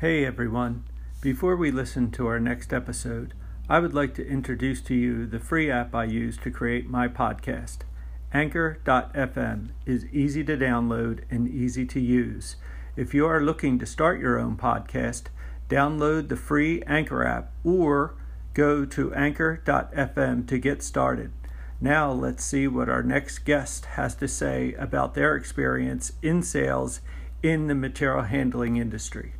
Hey everyone. Before we listen to our next episode, I would like to introduce to you the free app I use to create my podcast. Anchor.fm is easy to download and easy to use. If you are looking to start your own podcast, download the free Anchor app or go to anchor.fm to get started. Now, let's see what our next guest has to say about their experience in sales in the material handling industry.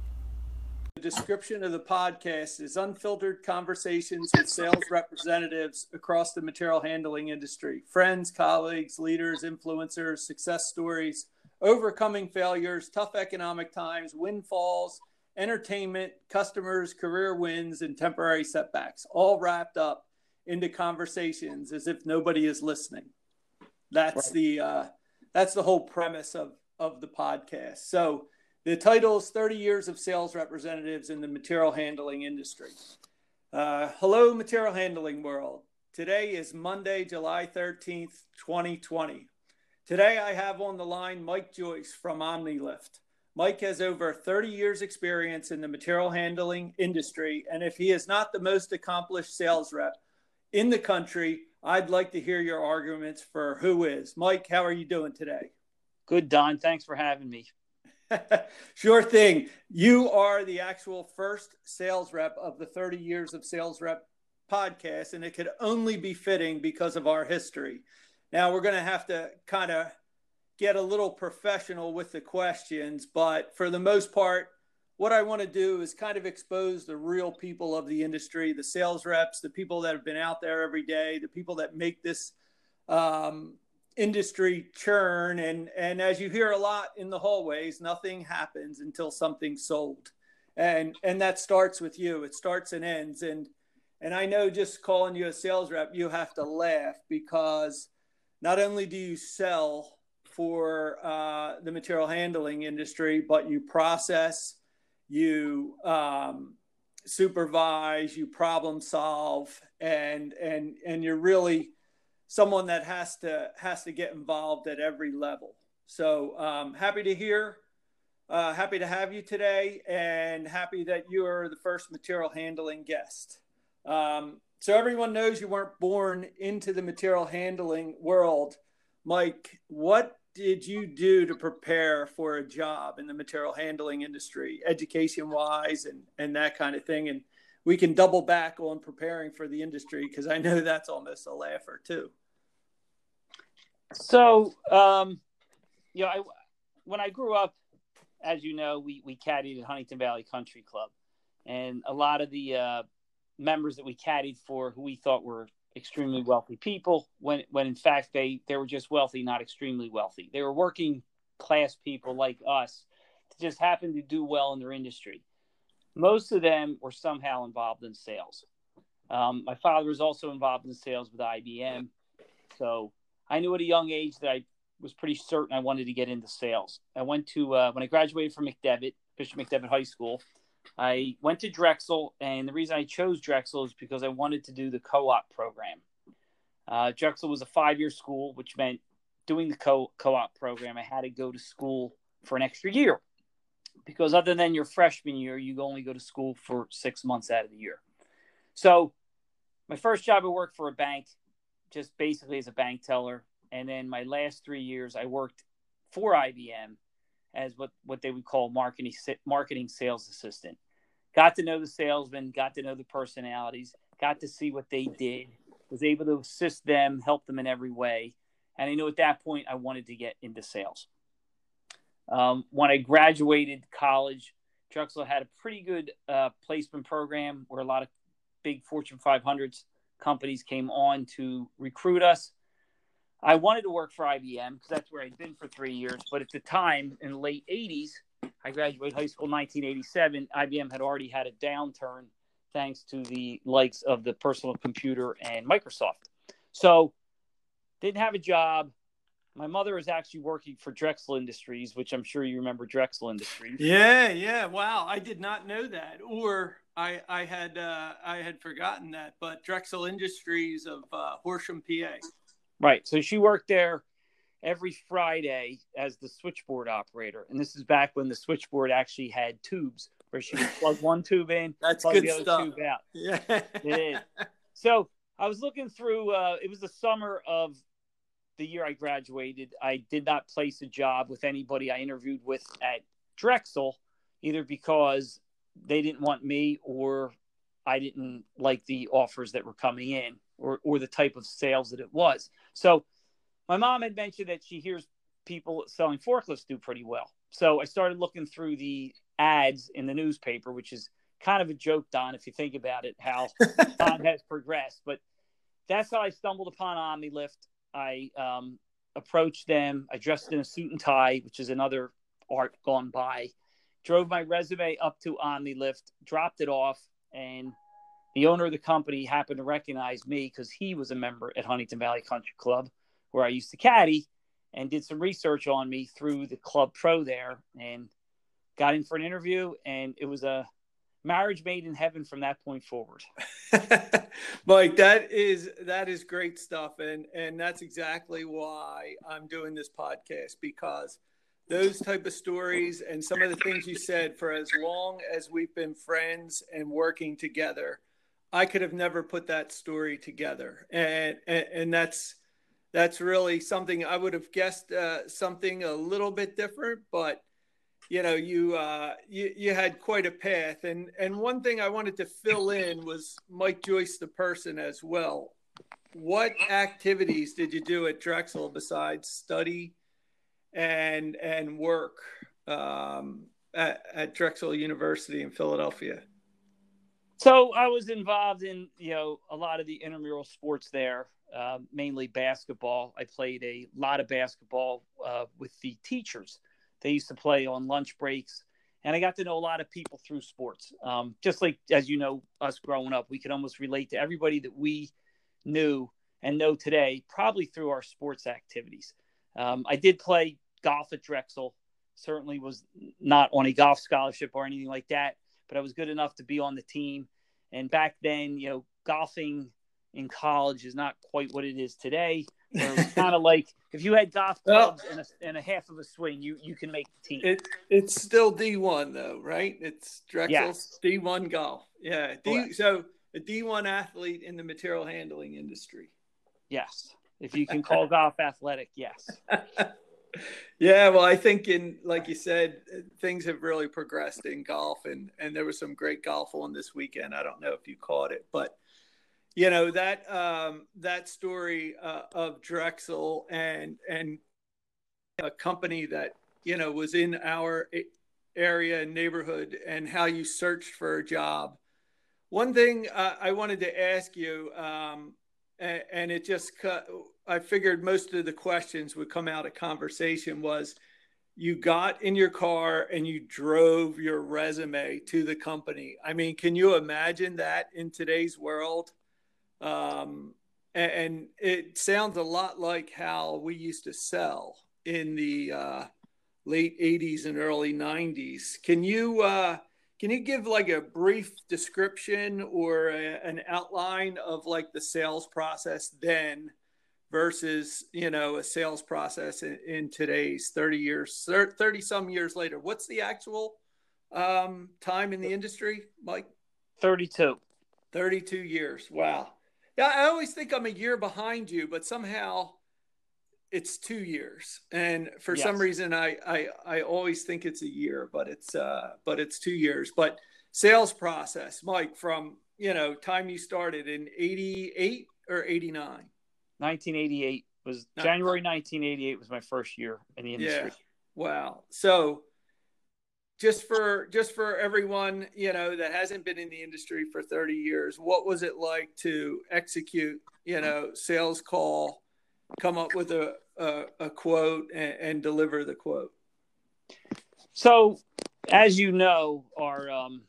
Description of the podcast is unfiltered conversations with sales representatives across the material handling industry friends, colleagues, leaders, influencers, success stories, overcoming failures, tough economic times, windfalls, entertainment, customers, career wins, and temporary setbacks, all wrapped up into conversations as if nobody is listening. That's right. the uh, that's the whole premise of of the podcast. So the title is 30 Years of Sales Representatives in the Material Handling Industry. Uh, hello, material handling world. Today is Monday, July 13th, 2020. Today I have on the line Mike Joyce from OmniLift. Mike has over 30 years experience in the material handling industry, and if he is not the most accomplished sales rep, in the country. I'd like to hear your arguments for who is. Mike, how are you doing today? Good, Don. Thanks for having me. sure thing. You are the actual first sales rep of the 30 years of sales rep podcast, and it could only be fitting because of our history. Now, we're going to have to kind of get a little professional with the questions, but for the most part, what I want to do is kind of expose the real people of the industry, the sales reps, the people that have been out there every day, the people that make this um, industry churn. And, and as you hear a lot in the hallways, nothing happens until something's sold. And, and that starts with you. It starts and ends. And, and I know just calling you a sales rep, you have to laugh because not only do you sell for uh, the material handling industry, but you process – you um, supervise, you problem solve, and and and you're really someone that has to has to get involved at every level. So um, happy to hear, uh, happy to have you today, and happy that you are the first material handling guest. Um, so everyone knows you weren't born into the material handling world. Mike, what did you do to prepare for a job in the material handling industry, education wise, and, and that kind of thing? And we can double back on preparing for the industry because I know that's almost a laugher too. So, um, you know, I, when I grew up, as you know, we, we caddied at Huntingdon Valley Country Club. And a lot of the uh, members that we caddied for who we thought were extremely wealthy people when when in fact they they were just wealthy not extremely wealthy they were working class people like us just happened to do well in their industry most of them were somehow involved in sales. Um, my father was also involved in sales with ibm so i knew at a young age that i was pretty certain i wanted to get into sales. I went to uh, when i graduated from mcdevitt bishop mcdevitt high school I went to Drexel, and the reason I chose Drexel is because I wanted to do the co op program. Uh, Drexel was a five year school, which meant doing the co op program, I had to go to school for an extra year because other than your freshman year, you only go to school for six months out of the year. So, my first job, I worked for a bank, just basically as a bank teller. And then my last three years, I worked for IBM as what, what they would call marketing marketing sales assistant. Got to know the salesmen, got to know the personalities, got to see what they did, was able to assist them, help them in every way. And I knew at that point I wanted to get into sales. Um, when I graduated college, Drexel had a pretty good uh, placement program where a lot of big Fortune 500s companies came on to recruit us. I wanted to work for IBM because that's where I'd been for three years. But at the time, in the late 80s, I graduated high school in 1987. IBM had already had a downturn thanks to the likes of the personal computer and Microsoft. So, didn't have a job. My mother was actually working for Drexel Industries, which I'm sure you remember Drexel Industries. Yeah, yeah. Wow, I did not know that, or I I had uh, I had forgotten that. But Drexel Industries of uh, Horsham, PA. Right. So she worked there every Friday as the switchboard operator. And this is back when the switchboard actually had tubes where she would plug one tube in, That's plug good the other stuff. tube out. Yeah. Is. So I was looking through. Uh, it was the summer of the year I graduated. I did not place a job with anybody I interviewed with at Drexel, either because they didn't want me or I didn't like the offers that were coming in or, or the type of sales that it was. So my mom had mentioned that she hears people selling forklifts do pretty well. So I started looking through the ads in the newspaper, which is kind of a joke, Don, if you think about it, how time has progressed. But that's how I stumbled upon OmniLift. I um, approached them. I dressed in a suit and tie, which is another art gone by. Drove my resume up to OmniLift, dropped it off, and the owner of the company happened to recognize me because he was a member at Huntingdon Valley Country Club, where I used to caddy, and did some research on me through the club pro there, and got in for an interview, and it was a marriage made in heaven from that point forward. Mike, that is that is great stuff, and and that's exactly why I'm doing this podcast because those type of stories and some of the things you said for as long as we've been friends and working together, I could have never put that story together, and and, and that's that's really something I would have guessed uh, something a little bit different, but you know you uh you, you had quite a path and and one thing i wanted to fill in was mike joyce the person as well what activities did you do at drexel besides study and and work um, at, at drexel university in philadelphia So I was involved in you know a lot of the intramural sports there, uh, mainly basketball. I played a lot of basketball uh, with the teachers. They used to play on lunch breaks, and I got to know a lot of people through sports. Um, just like as you know, us growing up, we could almost relate to everybody that we knew and know today, probably through our sports activities. Um, I did play golf at Drexel. Certainly was not on a golf scholarship or anything like that, but I was good enough to be on the team. And back then, you know, golfing in college is not quite what it is today. Where it was kind of like if you had golf Well- clubs and, a, and a half of a swing, you you can make the team. it it's still d1 though right it's drexel's Yes. d1 golf yeah D, Correct. so a d1 athlete in the material handling industry yes, if you can call golf athletic, yes. yeah, well, I think in like you said, things have really progressed in golf, and and there was some great golf on this weekend. I don't know if you caught it, but you know that um, that story uh, of Drexel and and a company that you know was in our area and neighborhood, and how you searched for a job. One thing uh, I wanted to ask you, um, and, it just cut. I figured most of the questions would come out of conversation was you got in your car and you drove your resume to the company. I mean, can you imagine that in today's world? Um, and, and it sounds a lot like how we used to sell in the uh, late 80s and early 90s. Can you uh, can you give like a brief description or a, an outline of like the sales process then versus you know a sales process in, in today's 30 years 30 some years later what's the actual um, time in the industry mike 32. 32 years wow yeah i always think i'm a year behind you but somehow it's two years and for some reason I, I i always think it's a year but it's uh but it's two years but sales process mike from you know time you started in 88 or 89 1988 was January 1988 was my first year in the industry. Yeah. Wow. So just for just for everyone, you know, that hasn't been in the industry for 30 years, what was it like to execute, you know, sales call, come up with a a, a quote and, and deliver the quote? So, as you know, our um,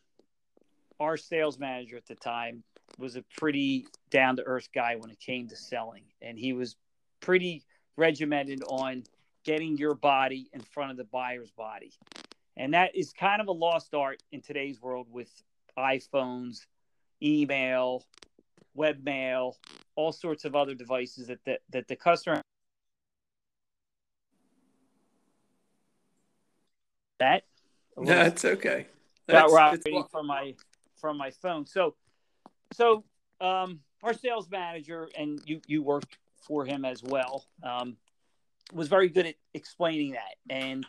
our sales manager at the time was a pretty down to earth guy when it came to selling, and he was pretty regimented on getting your body in front of the buyer's body, and that is kind of a lost art in today's world with iPhones, email, webmail, all sorts of other devices that the, that the customer that That's okay. without operating from my from my phone. So, so um, our sales manager and you you worked for him as well um, was very good at explaining that. And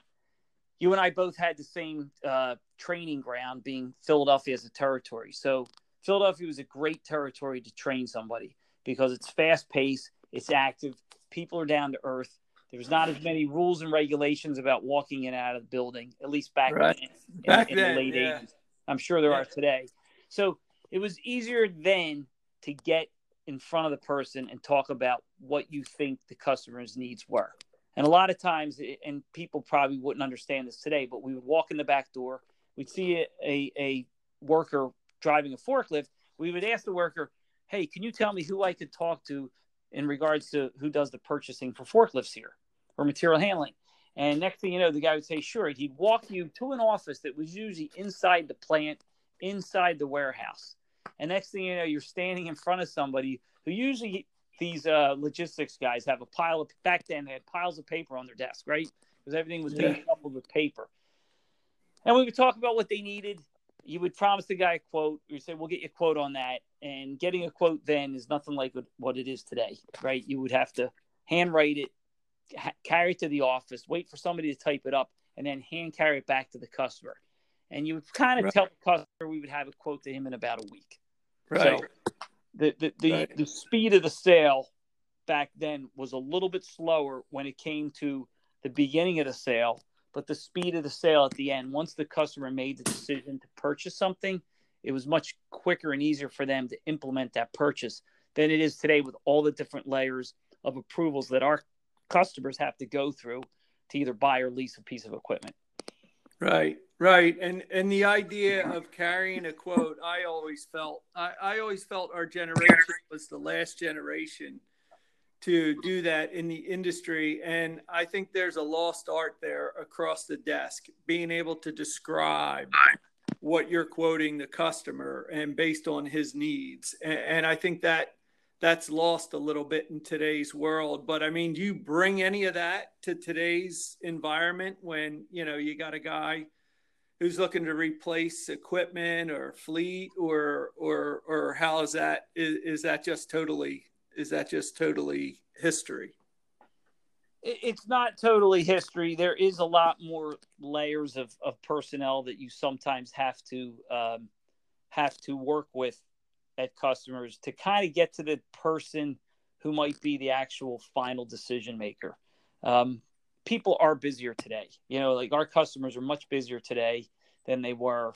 you and I both had the same uh, training ground, being Philadelphia as a territory. So Philadelphia was a great territory to train somebody because it's fast paced, it's active, people are down to earth. There's not as many rules and regulations about walking in and out of the building, at least back right. then, in, back in then, the late yeah. 80s. I'm sure there yeah. are today. So it was easier then to get in front of the person and talk about what you think the customer's needs were. And a lot of times, and people probably wouldn't understand this today, but we would walk in the back door, we'd see a, a, worker driving a forklift. We would ask the worker, Hey, can you tell me who I could talk to in regards to who does the purchasing for forklifts here or material handling? And next thing you know, the guy would say, Sure. He'd walk you to an office that was usually inside the plant, inside the warehouse. And next thing you know, you're standing in front of somebody who usually these uh, logistics guys have a pile of back then they had piles of paper on their desk, right? Because everything was being coupled with paper. And we would talk about what they needed. You would promise the guy a quote. You say, "We'll get you a quote on that." And getting a quote then is nothing like what it is today, right? You would have to handwrite it, ha- carry it to the office, wait for somebody to type it up, and then hand carry it back to the customer. And you would kind of right. tell the customer we would have a quote to him in about a week. Right. So the the the, right. the speed of the sale back then was a little bit slower when it came to the beginning of the sale, but the speed of the sale at the end, once the customer made the decision to purchase something, it was much quicker and easier for them to implement that purchase than it is today with all the different layers of approvals that our customers have to go through to either buy or lease a piece of equipment. Right. Right, and and the idea of carrying a quote, I always felt I, I always felt our generation was the last generation to do that in the industry, and I think there's a lost art there across the desk, being able to describe what you're quoting the customer and based on his needs, and, and I think that that's lost a little bit in today's world. But I mean, do you bring any of that to today's environment when you know you got a guy? who's looking to replace equipment or fleet or or or how is that is, is that just totally is that just totally history it's not totally history there is a lot more layers of, of personnel that you sometimes have to um, have to work with at customers to kind of get to the person who might be the actual final decision maker um, people are busier today. You know, like our customers are much busier today than they were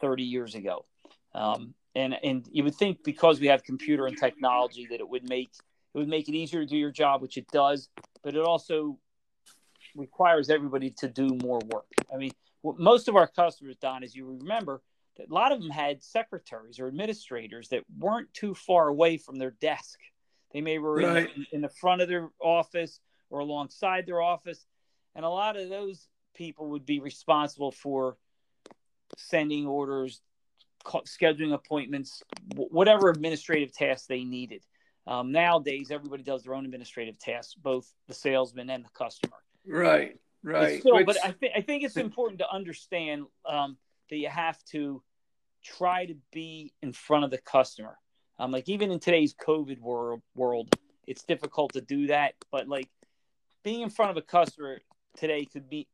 30 years ago. Um, and and you would think because we have computer and technology that it would make it would make it easier to do your job, which it does, but it also requires everybody to do more work. I mean, most of our customers, Don, as you remember, a lot of them had secretaries or administrators that weren't too far away from their desk. They may were right. in, in the front of their office or alongside their office. And a lot of those people would be responsible for sending orders, scheduling appointments, whatever administrative tasks they needed. Um, nowadays, everybody does their own administrative tasks, both the salesman and the customer. Right, right. Still, Which... But I, th- I think it's important to understand um, that you have to try to be in front of the customer. Um, like even in today's COVID world, world, it's difficult to do that. But like being in front of a customer today could be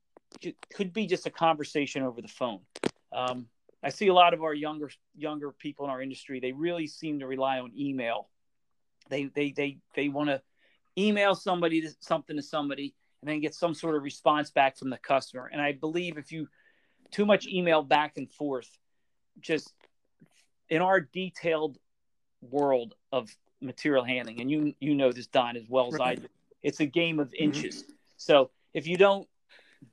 could be just a conversation over the phone. Um, I see a lot of our younger younger people in our industry. They really seem to rely on email. They they they they want to email somebody to, something to somebody and then get some sort of response back from the customer. And I believe if you too much email back and forth, just in our detailed world of material handling, and you you know this Don as well as I do, it's a game of mm-hmm. inches. Mm-hmm. So if you don't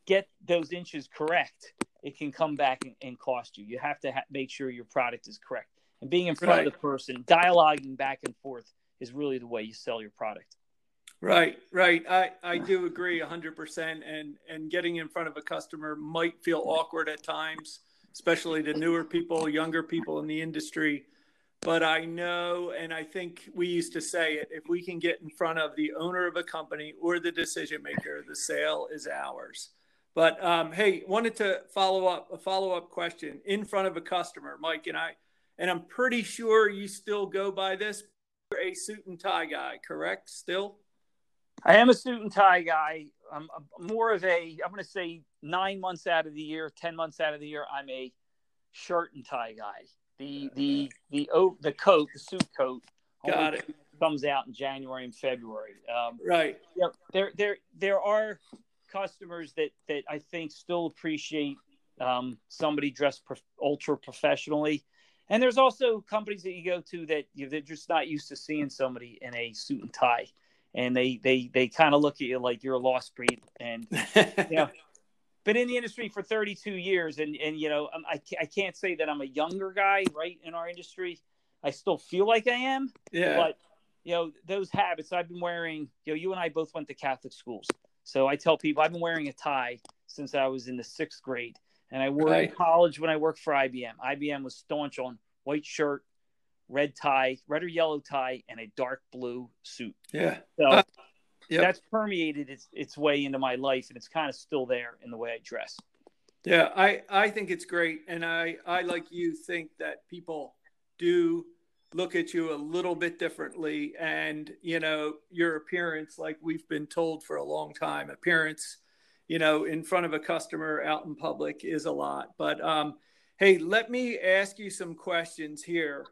get those inches correct, it can come back and, and cost you. You have to ha- make sure your product is correct. And being in front right. of the person, dialoguing back and forth is really the way you sell your product. Right, right. I, I do agree 100%. And, and getting in front of a customer might feel awkward at times, especially to newer people, younger people in the industry. But I know, and I think we used to say it if we can get in front of the owner of a company or the decision maker, the sale is ours But um, hey, wanted to follow up a follow up question in front of a customer, Mike and I, and I'm pretty sure you still go by this. You're a suit and tie guy, correct? Still. I am a suit and tie guy. I'm more of a, I'm going to say nine months out of the year, 10 months out of the year, I'm a shirt and tie guy. The, the, the, oh, the coat, the suit coat. Got it. Comes out in January and February. Um, right. Yeah. There, there, there are customers that, that I think still appreciate um, somebody dressed pro- ultra professionally. And there's also companies that you go to that you know, they're just not used to seeing somebody in a suit and tie and they they they kind of look at you like you're a lost breed and you know been in the industry for 32 years and and you know I, I can't say that i'm a younger guy right in our industry. I still feel like i am yeah. but you know those habits i've been wearing you know you and i both went to catholic schools. So i tell people i've been wearing a tie since i was in the sixth grade and i wore right. in college when i worked for ibm ibm was staunch on white shirt red tie, red or yellow tie, and a dark blue suit. Yeah. So uh, yep. that's permeated its, its way into my life, and it's kind of still there in the way I dress. Yeah, I, I think it's great. And I, I, like you, think that people do look at you a little bit differently. And, you know, your appearance, like we've been told for a long time, appearance, you know, in front of a customer out in public is a lot. But, um, hey, let me ask you some questions here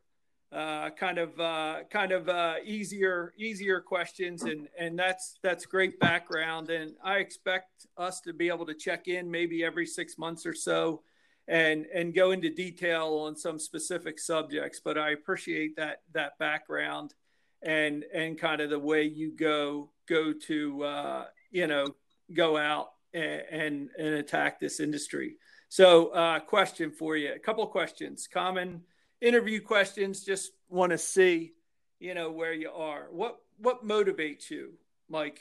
uh, kind of uh, kind of uh, easier easier questions. And and that's that's great background. And I expect us to be able to check in maybe every six months or so and and go into detail on some specific subjects. But I appreciate that that background and and kind of the way you go go to uh, you know go out and, and, and attack this industry. So uh, question for you a couple questions. Common interview questions. Just want to see, you know, where you are. What what motivates you, Mike?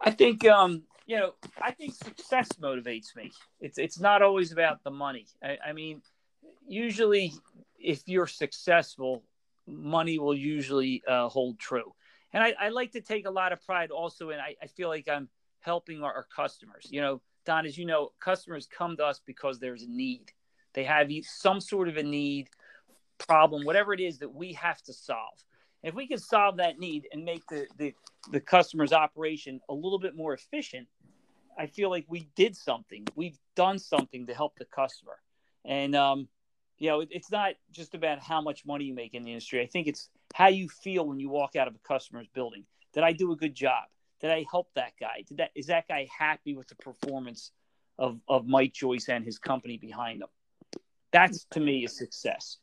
I think um, you know, I think success motivates me. It's it's not always about the money. I, I mean, usually, if you're successful, money will usually uh, hold true. And I, I, like to take a lot of pride also in I, I feel like I'm helping our, our, customers. You know, Don, as you know, customers come to us because there's a need. They have some sort of a need, problem, whatever it is that we have to solve. And if we can solve that need and make the, the, the customer's operation a little bit more efficient, I feel like we did something. We've done something to help the customer. And, um, you know, it, it's not just about how much money you make in the industry. I think it's how you feel when you walk out of a customer's building. Did I do a good job? Did I help that guy? Did that is that guy happy with the performance of, of Mike Joyce and his company behind him? That's to me a success.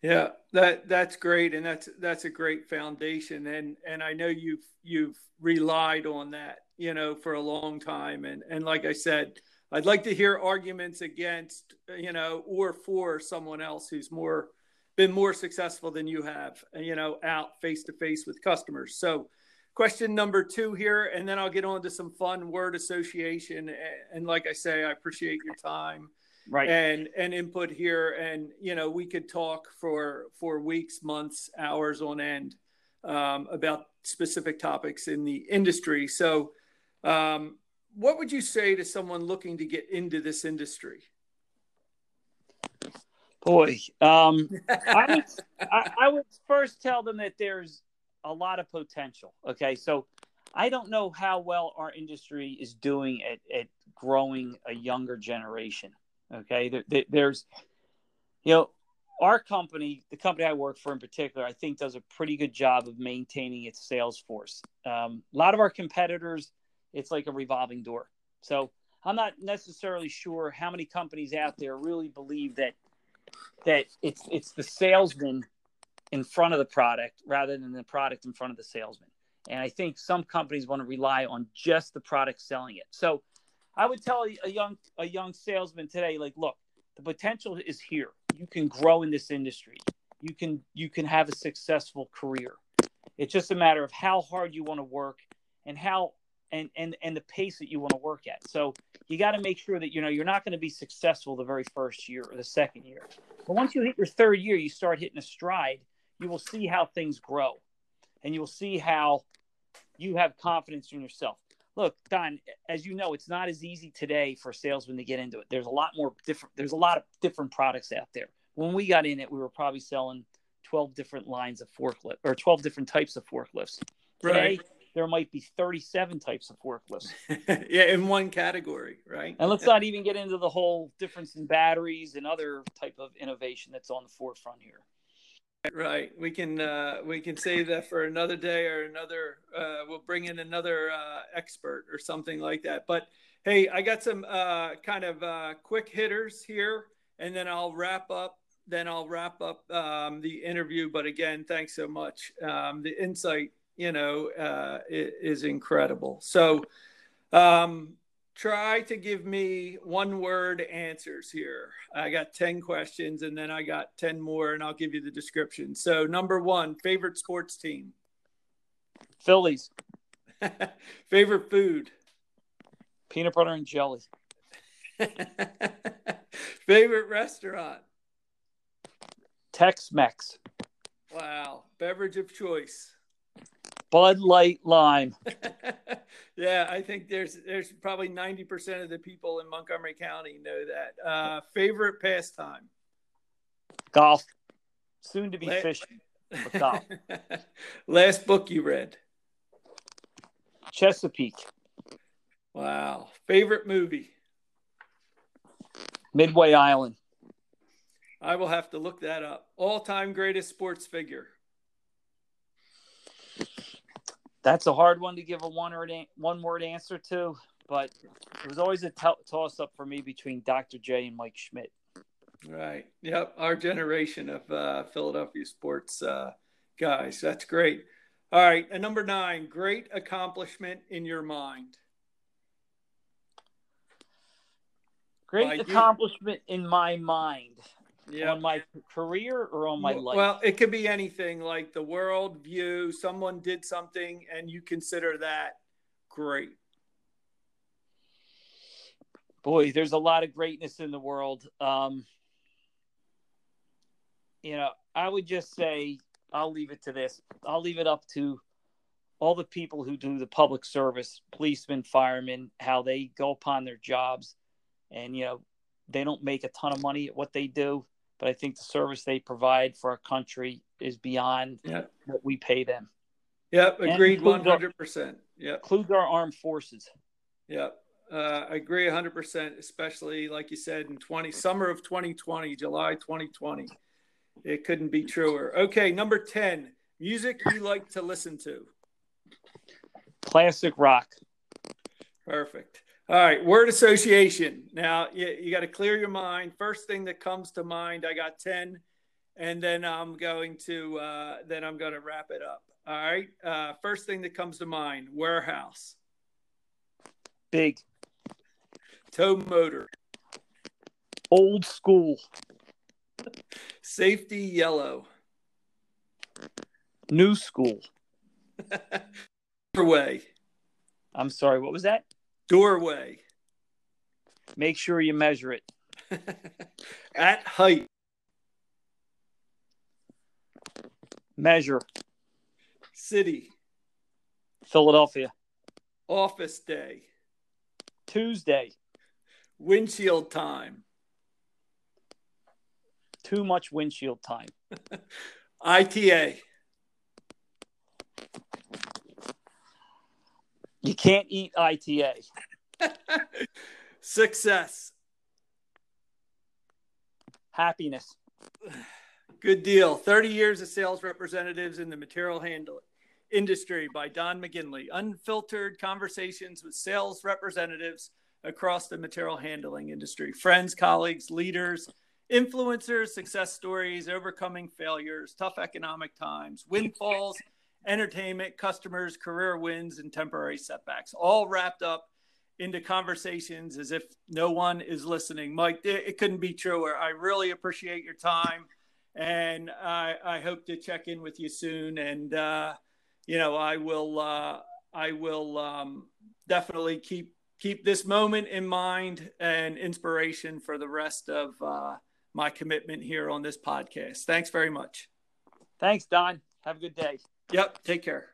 Yeah, that that's great, and that's that's a great foundation, and and I know you've you've relied on that, you know, for a long time, and and like I said, I'd like to hear arguments against, you know, or for someone else who's more been more successful than you have, you know, out face to face with customers. So, question number two here, and then I'll get on to some fun word association. And like I say, I appreciate your time right. and and input here. And you know we could talk for for weeks months hours on end um, about specific topics in the industry. So um, what would you say to someone looking to get into this industry? Boy um, I, would, I, I would first tell them that there's a lot of potential okay? So I don't know how well our industry is doing at, at growing a younger generation. Okay, there, there, there's, you know, our company, the company I work for in particular, I think does a pretty good job of maintaining its sales force. Um, a lot of our competitors, it's like a revolving door. So I'm not necessarily sure how many companies out there really believe that that it's it's the salesman in front of the product rather than the product in front of the salesman. And I think some companies want to rely on just the product selling it. So I would tell a young a young salesman today, like, look, the potential is here. You can grow in this industry. You can you can have a successful career. It's just a matter of how hard you want to work and how and and and the pace that you want to work at. So you got to make sure that you know you're not going to be successful the very first year or the second year. But once you hit your third year, you start hitting a stride. You will see how things grow, and you will see how you have confidence in yourself. Look, Don, as you know, it's not as easy today for salesmen to get into it. There's a lot more different. There's a lot of different products out there. When we got in it, we were probably selling 12 different lines of forklift or 12 different types of forklifts. Today, right. there might be 37 types of forklifts. yeah, in one category, right? And let's not even get into the whole difference in batteries and other type of innovation that's on the forefront here. Right. We can uh, we can save that for another day or another. Uh, we'll bring in another uh, expert or something like that. But hey, I got some uh, kind of uh, quick hitters here, and then I'll wrap up. Then I'll wrap up um, the interview. But again, thanks so much. Um, the insight, you know, uh, is incredible. So. Um, try to give me one word answers here. I got 10 questions and then I got 10 more and I'll give you the description. So, number one, favorite sports team? Phillies. favorite food? Peanut butter and jelly. favorite restaurant? Tex Mex. Wow. Beverage of choice? Bud Light Lime. yeah, I think there's there's probably ninety percent of the people in Montgomery County know that. Uh, favorite pastime? Golf. Soon to be La- fishing. golf. Last book you read? Chesapeake. Wow. Favorite movie? Midway Island. I will have to look that up. All time greatest sports figure that's a hard one to give a one or one word answer to, but it was always a t- toss up for me between Dr. J and Mike Schmidt. Right. Yep. Our generation of uh, Philadelphia sports uh, guys. That's great. All right. And number nine, great accomplishment in your mind. Great By accomplishment you. in my mind yeah. on my career or on my life? Well, it could be anything like the world view. Someone did something and you consider that great. Boy, there's a lot of greatness in the world. Um, you know, I would just say I'll leave it to this. I'll leave it up to all the people who do the public service, policemen, firemen, how they go upon their jobs and you know they don't make a ton of money at what they do but I think the service they provide for our country is beyond what we pay them. Yep, agreed, one hundred percent. Yep, includes our armed forces. Yep, uh, I agree hundred percent. Especially like you said in twenty summer of twenty twenty, July twenty twenty. It couldn't be truer. Okay, number ten, music you like to listen to. Classic rock. Perfect. All right, word association. Now you, you got to clear your mind. First thing that comes to mind, I got 10, and then I'm going to uh, then I'm going to wrap it up. All right. Uh, first thing that comes to mind, warehouse. Big. Tow motor. Old school. Safety yellow. New school. Way. I'm sorry, what was that? Doorway. Make sure you measure it. At height. Measure. City. Philadelphia. Office day. Tuesday. Windshield time. Too much windshield time. ITA. You can't eat ITA. Success. Happiness. Good deal. 30 years of sales representatives in the material handling industry by Don McGinley. Unfiltered conversations with sales representatives across the material handling industry. Friends, colleagues, leaders, influencers, success stories, overcoming failures, tough economic times, windfalls, entertainment, customers, career wins, and temporary setbacks, all wrapped up into conversations as if no one is listening. Mike, it couldn't be truer. I really appreciate your time, and I, I hope to check in with you soon. And uh, you know, I will uh, I will um, definitely keep keep this moment in mind and inspiration for the rest of uh, my commitment here on this podcast. Thanks very much. Thanks, Don. Have a good day. Yep. Take care.